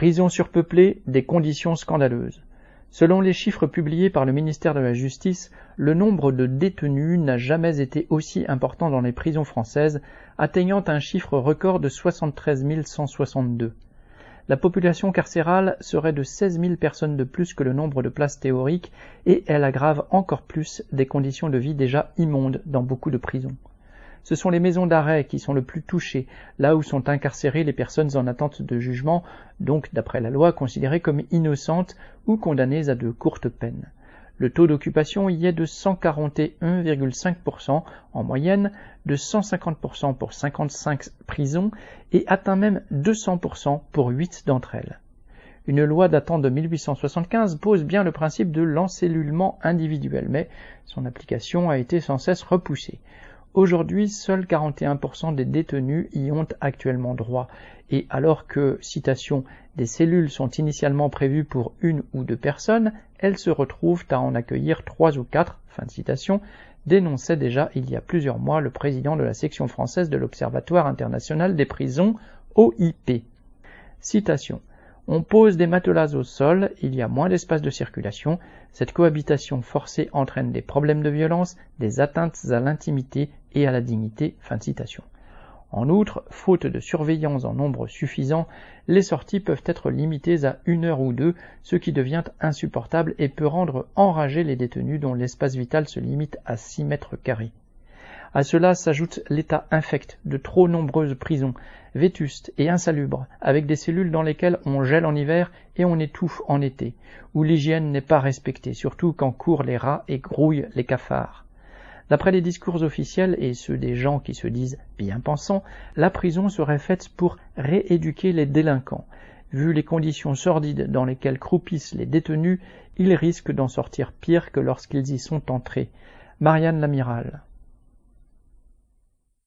Prison surpeuplée, des conditions scandaleuses. Selon les chiffres publiés par le ministère de la Justice, le nombre de détenus n'a jamais été aussi important dans les prisons françaises, atteignant un chiffre record de 73 162. La population carcérale serait de 16 000 personnes de plus que le nombre de places théoriques et elle aggrave encore plus des conditions de vie déjà immondes dans beaucoup de prisons. Ce sont les maisons d'arrêt qui sont le plus touchées, là où sont incarcérées les personnes en attente de jugement, donc d'après la loi considérées comme innocentes ou condamnées à de courtes peines. Le taux d'occupation y est de 141,5% en moyenne, de 150% pour 55 prisons et atteint même 200% pour 8 d'entre elles. Une loi datant de 1875 pose bien le principe de l'encellulement individuel, mais son application a été sans cesse repoussée. Aujourd'hui, seuls 41% des détenus y ont actuellement droit, et alors que, citation, des cellules sont initialement prévues pour une ou deux personnes, elles se retrouvent à en accueillir trois ou quatre, fin de citation, dénonçait déjà il y a plusieurs mois le président de la section française de l'Observatoire international des prisons, OIP. Citation. On pose des matelas au sol, il y a moins d'espace de circulation, cette cohabitation forcée entraîne des problèmes de violence, des atteintes à l'intimité et à la dignité. En outre, faute de surveillance en nombre suffisant, les sorties peuvent être limitées à une heure ou deux, ce qui devient insupportable et peut rendre enragés les détenus dont l'espace vital se limite à 6 mètres carrés. À cela s'ajoute l'état infect de trop nombreuses prisons, vétustes et insalubres, avec des cellules dans lesquelles on gèle en hiver et on étouffe en été, où l'hygiène n'est pas respectée, surtout quand courent les rats et grouillent les cafards. D'après les discours officiels et ceux des gens qui se disent bien pensants, la prison serait faite pour rééduquer les délinquants. Vu les conditions sordides dans lesquelles croupissent les détenus, ils risquent d'en sortir pire que lorsqu'ils y sont entrés. Marianne Lamiral.